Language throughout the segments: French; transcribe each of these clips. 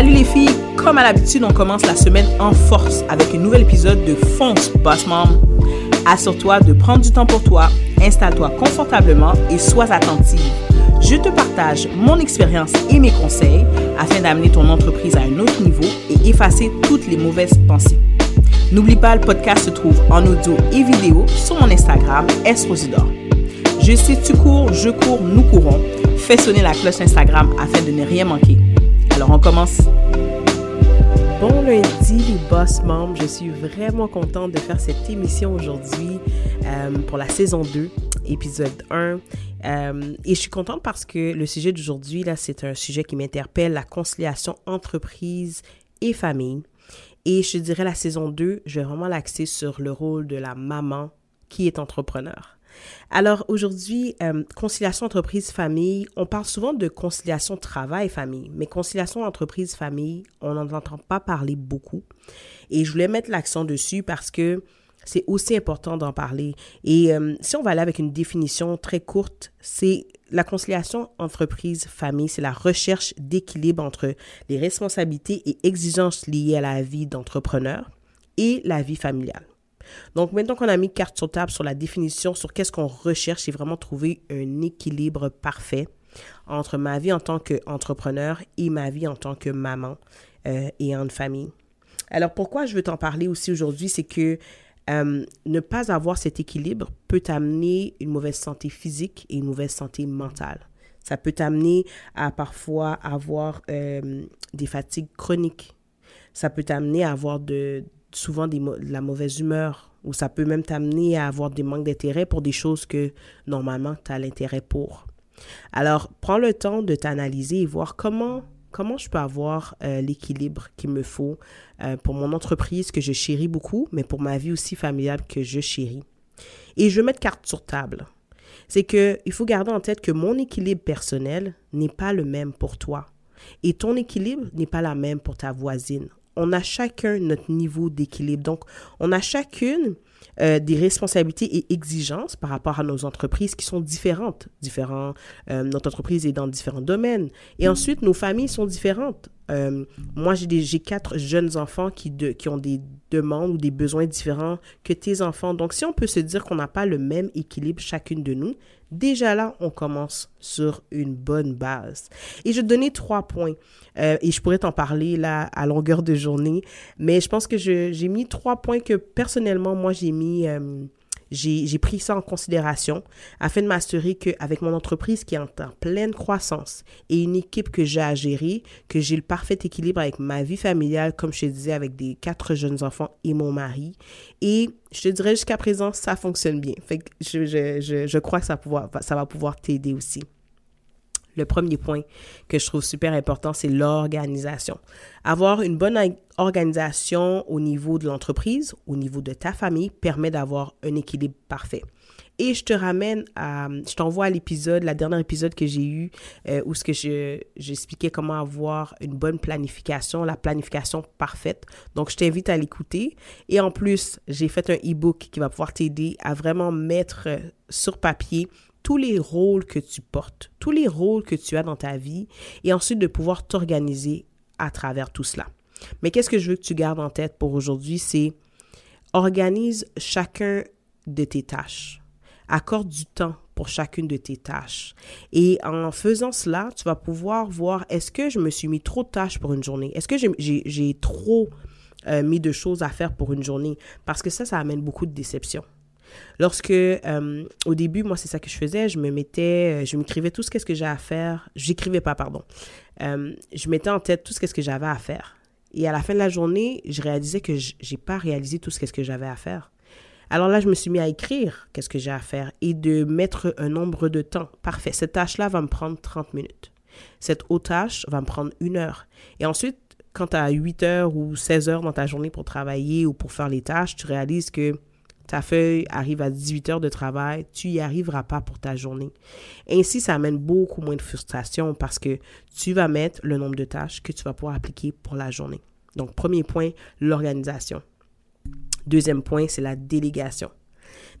Salut les filles, comme à l'habitude, on commence la semaine en force avec un nouvel épisode de Fonce Boss Mom. Assure-toi de prendre du temps pour toi, installe-toi confortablement et sois attentive. Je te partage mon expérience et mes conseils afin d'amener ton entreprise à un autre niveau et effacer toutes les mauvaises pensées. N'oublie pas, le podcast se trouve en audio et vidéo sur mon Instagram, Esrosidor. Je sais, tu cours, je cours, nous courons. Fais sonner la cloche Instagram afin de ne rien manquer. Alors, on commence. Bon lundi, les boss membres. Je suis vraiment contente de faire cette émission aujourd'hui euh, pour la saison 2, épisode 1. Euh, et je suis contente parce que le sujet d'aujourd'hui, là, c'est un sujet qui m'interpelle, la conciliation entreprise et famille. Et je dirais la saison 2, je vais vraiment l'axer sur le rôle de la maman qui est entrepreneur. Alors aujourd'hui, euh, conciliation entreprise-famille, on parle souvent de conciliation travail-famille, mais conciliation entreprise-famille, on n'en entend pas parler beaucoup. Et je voulais mettre l'accent dessus parce que c'est aussi important d'en parler. Et euh, si on va aller avec une définition très courte, c'est la conciliation entreprise-famille, c'est la recherche d'équilibre entre les responsabilités et exigences liées à la vie d'entrepreneur et la vie familiale. Donc maintenant qu'on a mis carte sur table sur la définition, sur qu'est-ce qu'on recherche, c'est vraiment trouver un équilibre parfait entre ma vie en tant qu'entrepreneur et ma vie en tant que maman euh, et en famille. Alors pourquoi je veux t'en parler aussi aujourd'hui, c'est que euh, ne pas avoir cet équilibre peut t'amener une mauvaise santé physique et une mauvaise santé mentale. Ça peut t'amener à parfois avoir euh, des fatigues chroniques. Ça peut t'amener à avoir de, souvent de la mauvaise humeur, ou ça peut même t'amener à avoir des manques d'intérêt pour des choses que normalement tu as l'intérêt pour. Alors, prends le temps de t'analyser et voir comment, comment je peux avoir euh, l'équilibre qu'il me faut euh, pour mon entreprise que je chéris beaucoup, mais pour ma vie aussi familiale que je chéris. Et je vais mettre carte sur table. C'est qu'il faut garder en tête que mon équilibre personnel n'est pas le même pour toi. Et ton équilibre n'est pas la même pour ta voisine on a chacun notre niveau d'équilibre. Donc, on a chacune euh, des responsabilités et exigences par rapport à nos entreprises qui sont différentes. Différents, euh, notre entreprise est dans différents domaines. Et ensuite, nos familles sont différentes. Euh, moi, j'ai quatre jeunes enfants qui, qui ont des demandes ou des besoins différents que tes enfants. Donc, si on peut se dire qu'on n'a pas le même équilibre chacune de nous, déjà là, on commence sur une bonne base. Et je donner trois points. Euh, et je pourrais t'en parler là à longueur de journée. Mais je pense que j'ai mis trois points que personnellement, moi, j'ai mis... Euh, j'ai pris ça en considération afin de m'assurer qu'avec mon entreprise qui est en pleine croissance et une équipe que j'ai à gérer, que j'ai le parfait équilibre avec ma vie familiale, comme je te disais, avec des quatre jeunes enfants et mon mari. Et je te dirais jusqu'à présent, ça fonctionne bien. Fait que je, je, je, crois que ça, pouvoir, ça va pouvoir t'aider aussi. Le premier point que je trouve super important, c'est l'organisation. Avoir une bonne organisation au niveau de l'entreprise, au niveau de ta famille, permet d'avoir un équilibre parfait. Et je te ramène à, je t'envoie à l'épisode, la dernière épisode que j'ai eu, euh, où ce que j'expliquais comment avoir une bonne planification, la planification parfaite. Donc, je t'invite à l'écouter. Et en plus, j'ai fait un e-book qui va pouvoir t'aider à vraiment mettre euh, sur papier tous les rôles que tu portes, tous les rôles que tu as dans ta vie, et ensuite de pouvoir t'organiser à travers tout cela. Mais qu'est-ce que je veux que tu gardes en tête pour aujourd'hui, c'est organise chacun de tes tâches. Accorde du temps pour chacune de tes tâches. Et en faisant cela, tu vas pouvoir voir est-ce que je me suis mis trop de tâches pour une journée? Est-ce que j'ai trop euh, mis de choses à faire pour une journée? Parce que ça, ça amène beaucoup de déception. Lorsque, euh, au début, moi, c'est ça que je faisais, je me mettais, euh, je m'écrivais tout ce qu'est-ce que j'ai à faire. J'écrivais pas, pardon. Euh, je mettais en tête tout ce qu'est-ce que j'avais à faire. Et à la fin de la journée, je réalisais que j'ai pas réalisé tout ce qu'est-ce que j'avais à faire. Alors là, je me suis mis à écrire qu'est-ce que j'ai à faire et de mettre un nombre de temps. Parfait. Cette tâche-là va me prendre 30 minutes. Cette autre tâche va me prendre une heure. Et ensuite, quand tu as 8 heures ou 16 heures dans ta journée pour travailler ou pour faire les tâches, tu réalises que ta feuille arrive à 18 heures de travail, tu n'y arriveras pas pour ta journée. Ainsi, ça amène beaucoup moins de frustration parce que tu vas mettre le nombre de tâches que tu vas pouvoir appliquer pour la journée. Donc, premier point, l'organisation. Deuxième point, c'est la délégation.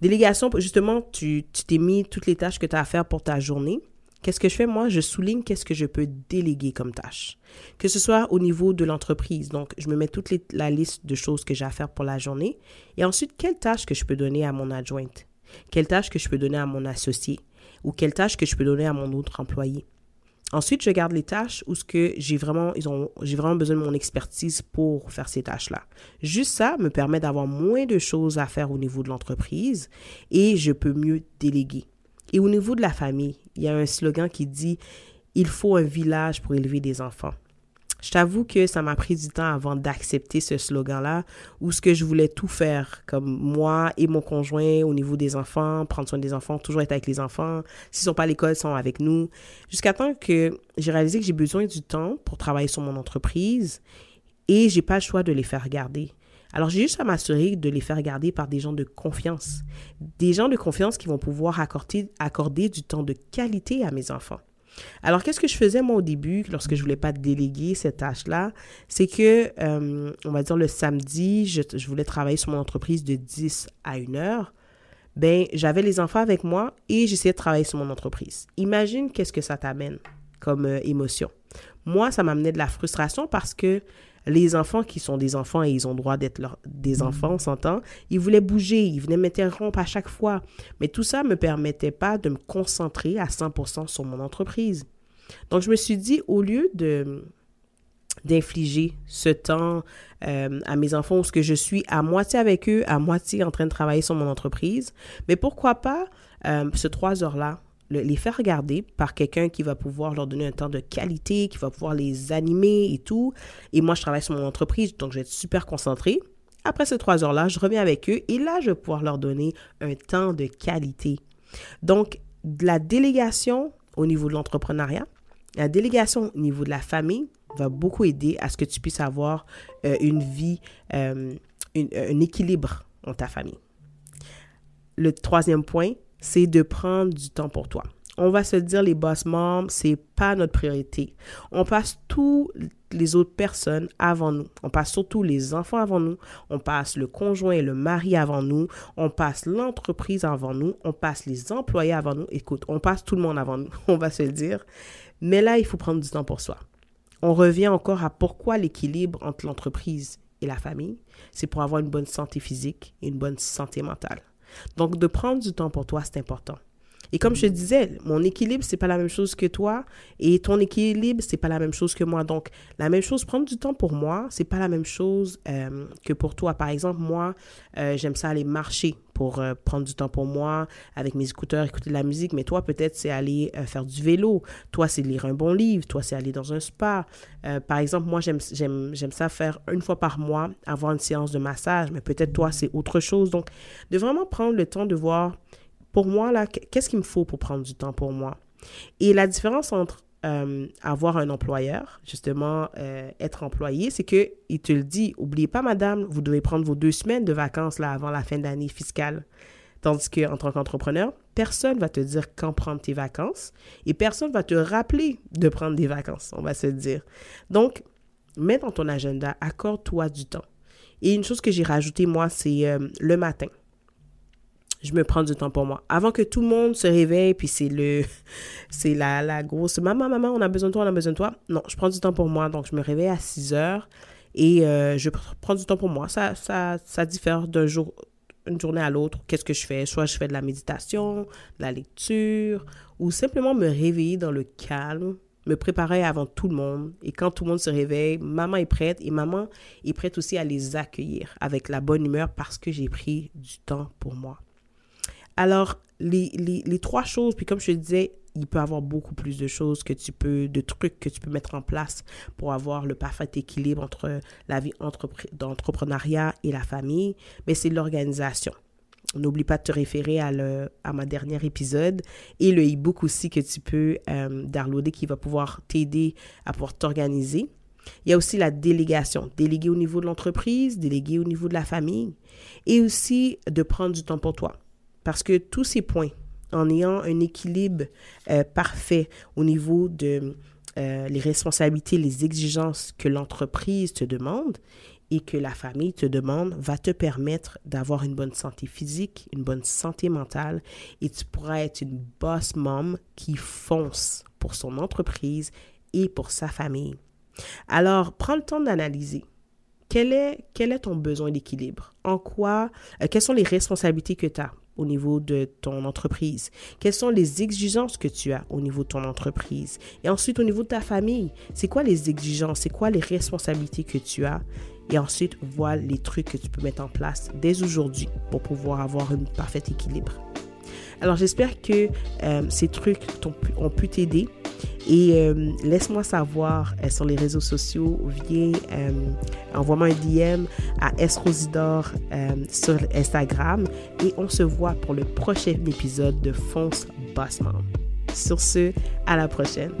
Délégation, justement, tu t'es mis toutes les tâches que tu as à faire pour ta journée Qu'est-ce que je fais? Moi Je souligne qu'est-ce que je peux déléguer comme tâche. Que ce soit au niveau de l'entreprise. Donc, je me mets toute la liste de choses que j'ai à faire pour la journée. Et ensuite, quelle tâche que je peux donner à mon adjointe? Quelle tâche que je peux donner à mon associé? Ou quelle tâche que je peux donner à mon autre employé? Ensuite, je garde les tâches où ce que j'ai vraiment, j'ai vraiment besoin de mon expertise pour faire ces tâches-là. Juste ça me permet d'avoir moins de choses à faire au niveau de l'entreprise et je peux mieux déléguer. Et au niveau de la famille, il y a un slogan qui dit Il faut un village pour élever des enfants. Je t'avoue que ça m'a pris du temps avant d'accepter ce slogan-là, où ce que je voulais tout faire, comme moi et mon conjoint au niveau des enfants, prendre soin des enfants, toujours être avec les enfants. S'ils sont pas à l'école, ils sont avec nous. Jusqu'à temps que j'ai réalisé que j'ai besoin du temps pour travailler sur mon entreprise et j'ai pas le choix de les faire garder. Alors, j'ai juste à m'assurer de les faire garder par des gens de confiance. Des gens de confiance qui vont pouvoir accorder, du temps de qualité à mes enfants. Alors, qu'est-ce que je faisais moi au début, lorsque je voulais pas déléguer cette tâche-là? C'est que, euh, on va dire le samedi, je, je, voulais travailler sur mon entreprise de 10 à 1 heure. Ben, j'avais les enfants avec moi et j'essayais de travailler sur mon entreprise. Imagine qu'est-ce que ça t'amène comme euh, émotion. Moi, ça m'amenait de la frustration parce que les enfants qui sont des enfants et ils ont droit d'être des mm. enfants, on s'entend, ils voulaient bouger, ils venaient m'interrompre à chaque fois. Mais tout ça ne me permettait pas de me concentrer à 100% sur mon entreprise. Donc, je me suis dit, au lieu de d'infliger ce temps euh, à mes enfants ce que je suis à moitié avec eux, à moitié en train de travailler sur mon entreprise, mais pourquoi pas euh, ce trois heures-là les faire regarder par quelqu'un qui va pouvoir leur donner un temps de qualité, qui va pouvoir les animer et tout. Et moi, je travaille sur mon entreprise, donc je vais être super concentrée. Après ces trois heures-là, je reviens avec eux et là, je vais pouvoir leur donner un temps de qualité. Donc, la délégation au niveau de l'entrepreneuriat, la délégation au niveau de la famille va beaucoup aider à ce que tu puisses avoir euh, une vie, euh, un équilibre dans ta famille. Le troisième point, c'est de prendre du temps pour toi. On va se dire les boss moms, c'est pas notre priorité. On passe toutes les autres personnes avant nous. On passe surtout les enfants avant nous. On passe le conjoint et le mari avant nous. On passe l'entreprise avant nous. On passe les employés avant nous. Écoute, on passe tout le monde avant nous. On va se le dire. Mais là, il faut prendre du temps pour soi. On revient encore à pourquoi l'équilibre entre l'entreprise et la famille, c'est pour avoir une bonne santé physique et une bonne santé mentale. Donc, de prendre du temps pour toi, c'est important. Et comme je te disais, mon équilibre, c'est pas la même chose que toi et ton équilibre, c'est pas la même chose que moi. Donc, la même chose, prendre du temps pour moi, c'est pas la même chose euh, que pour toi. Par exemple, moi, euh, j'aime ça aller marcher pour euh, prendre du temps pour moi avec mes écouteurs, écouter de la musique. Mais toi, peut-être, c'est aller faire du vélo. Toi, c'est lire un bon livre. Toi, c'est aller dans un spa. par exemple, moi, j'aime ça faire une fois par mois, avoir une séance de massage. Mais peut-être, toi, c'est autre chose. Donc, de vraiment prendre le temps de voir pour moi, là, qu'est-ce qu'il me faut pour prendre du temps pour moi? Et la différence entre euh, avoir un employeur, justement, euh, être employé, c'est que il te le dit, oubliez pas, madame, vous devez prendre vos deux semaines de vacances là avant la fin de l'année fiscale. Tandis qu'en tant qu'entrepreneur, personne va te dire quand prendre tes vacances et personne va te rappeler de prendre des vacances, on va se dire. Donc, mets dans ton agenda, accorde-toi du temps. Et une chose que j'ai rajoutée, moi, c'est euh, le matin je me prends du temps pour moi. Avant que tout le monde se réveille, puis c'est le, c'est la, la grosse, maman, maman, on a besoin de toi, on a besoin de toi. Non, je prends du temps pour moi. Donc, je me réveille à 6 heures et euh, je prends du temps pour moi. Ça, ça, ça diffère d'un jour, une journée à l'autre. Qu'est-ce que je fais? Soit je fais de la méditation, de la lecture, ou simplement me réveiller dans le calme, me préparer avant tout le monde. Et quand tout le monde se réveille, maman est prête et maman est prête aussi à les accueillir avec la bonne humeur parce que j'ai pris du temps pour moi. Alors, les, trois choses, puis comme je te disais, il peut avoir beaucoup plus de choses que tu peux, de trucs que tu peux mettre en place pour avoir le parfait équilibre entre la vie d'entrepreneuriat et la famille, mais c'est l'organisation. N'oublie pas de te référer à, le, ma dernier épisode et le e-book aussi que tu peux euh, downloader qui va pouvoir t'aider à pouvoir t'organiser. Il y a aussi la délégation, déléguer au niveau de l'entreprise, déléguer au niveau de la famille et aussi de prendre du temps pour toi. Parce que tous ces points, en ayant un équilibre euh, parfait au niveau de euh, les responsabilités, les exigences que l'entreprise te demande et que la famille te demande va te permettre d'avoir une bonne santé physique, une bonne santé mentale et tu pourras être une boss mom qui fonce pour son entreprise et pour sa famille. Alors, prends le temps d'analyser. Quel est, quel est ton besoin d'équilibre? En quoi, euh, quelles sont les responsabilités que tu as au niveau de ton entreprise? Quelles sont les exigences que tu as au niveau de ton entreprise? Et ensuite, au niveau de ta famille, c'est quoi les exigences? C'est quoi les responsabilités que tu as? Et ensuite, vois les trucs que tu peux mettre en place dès aujourd'hui pour pouvoir avoir un parfait équilibre. Alors, j'espère que euh, ces trucs ont pu t'aider. Et euh, laisse-moi savoir euh, sur les réseaux sociaux, viens, envoie-moi un DM à Esrosidor sur Instagram et on se voit pour le prochain épisode de Fonce Bossman. Sur ce, à la prochaine.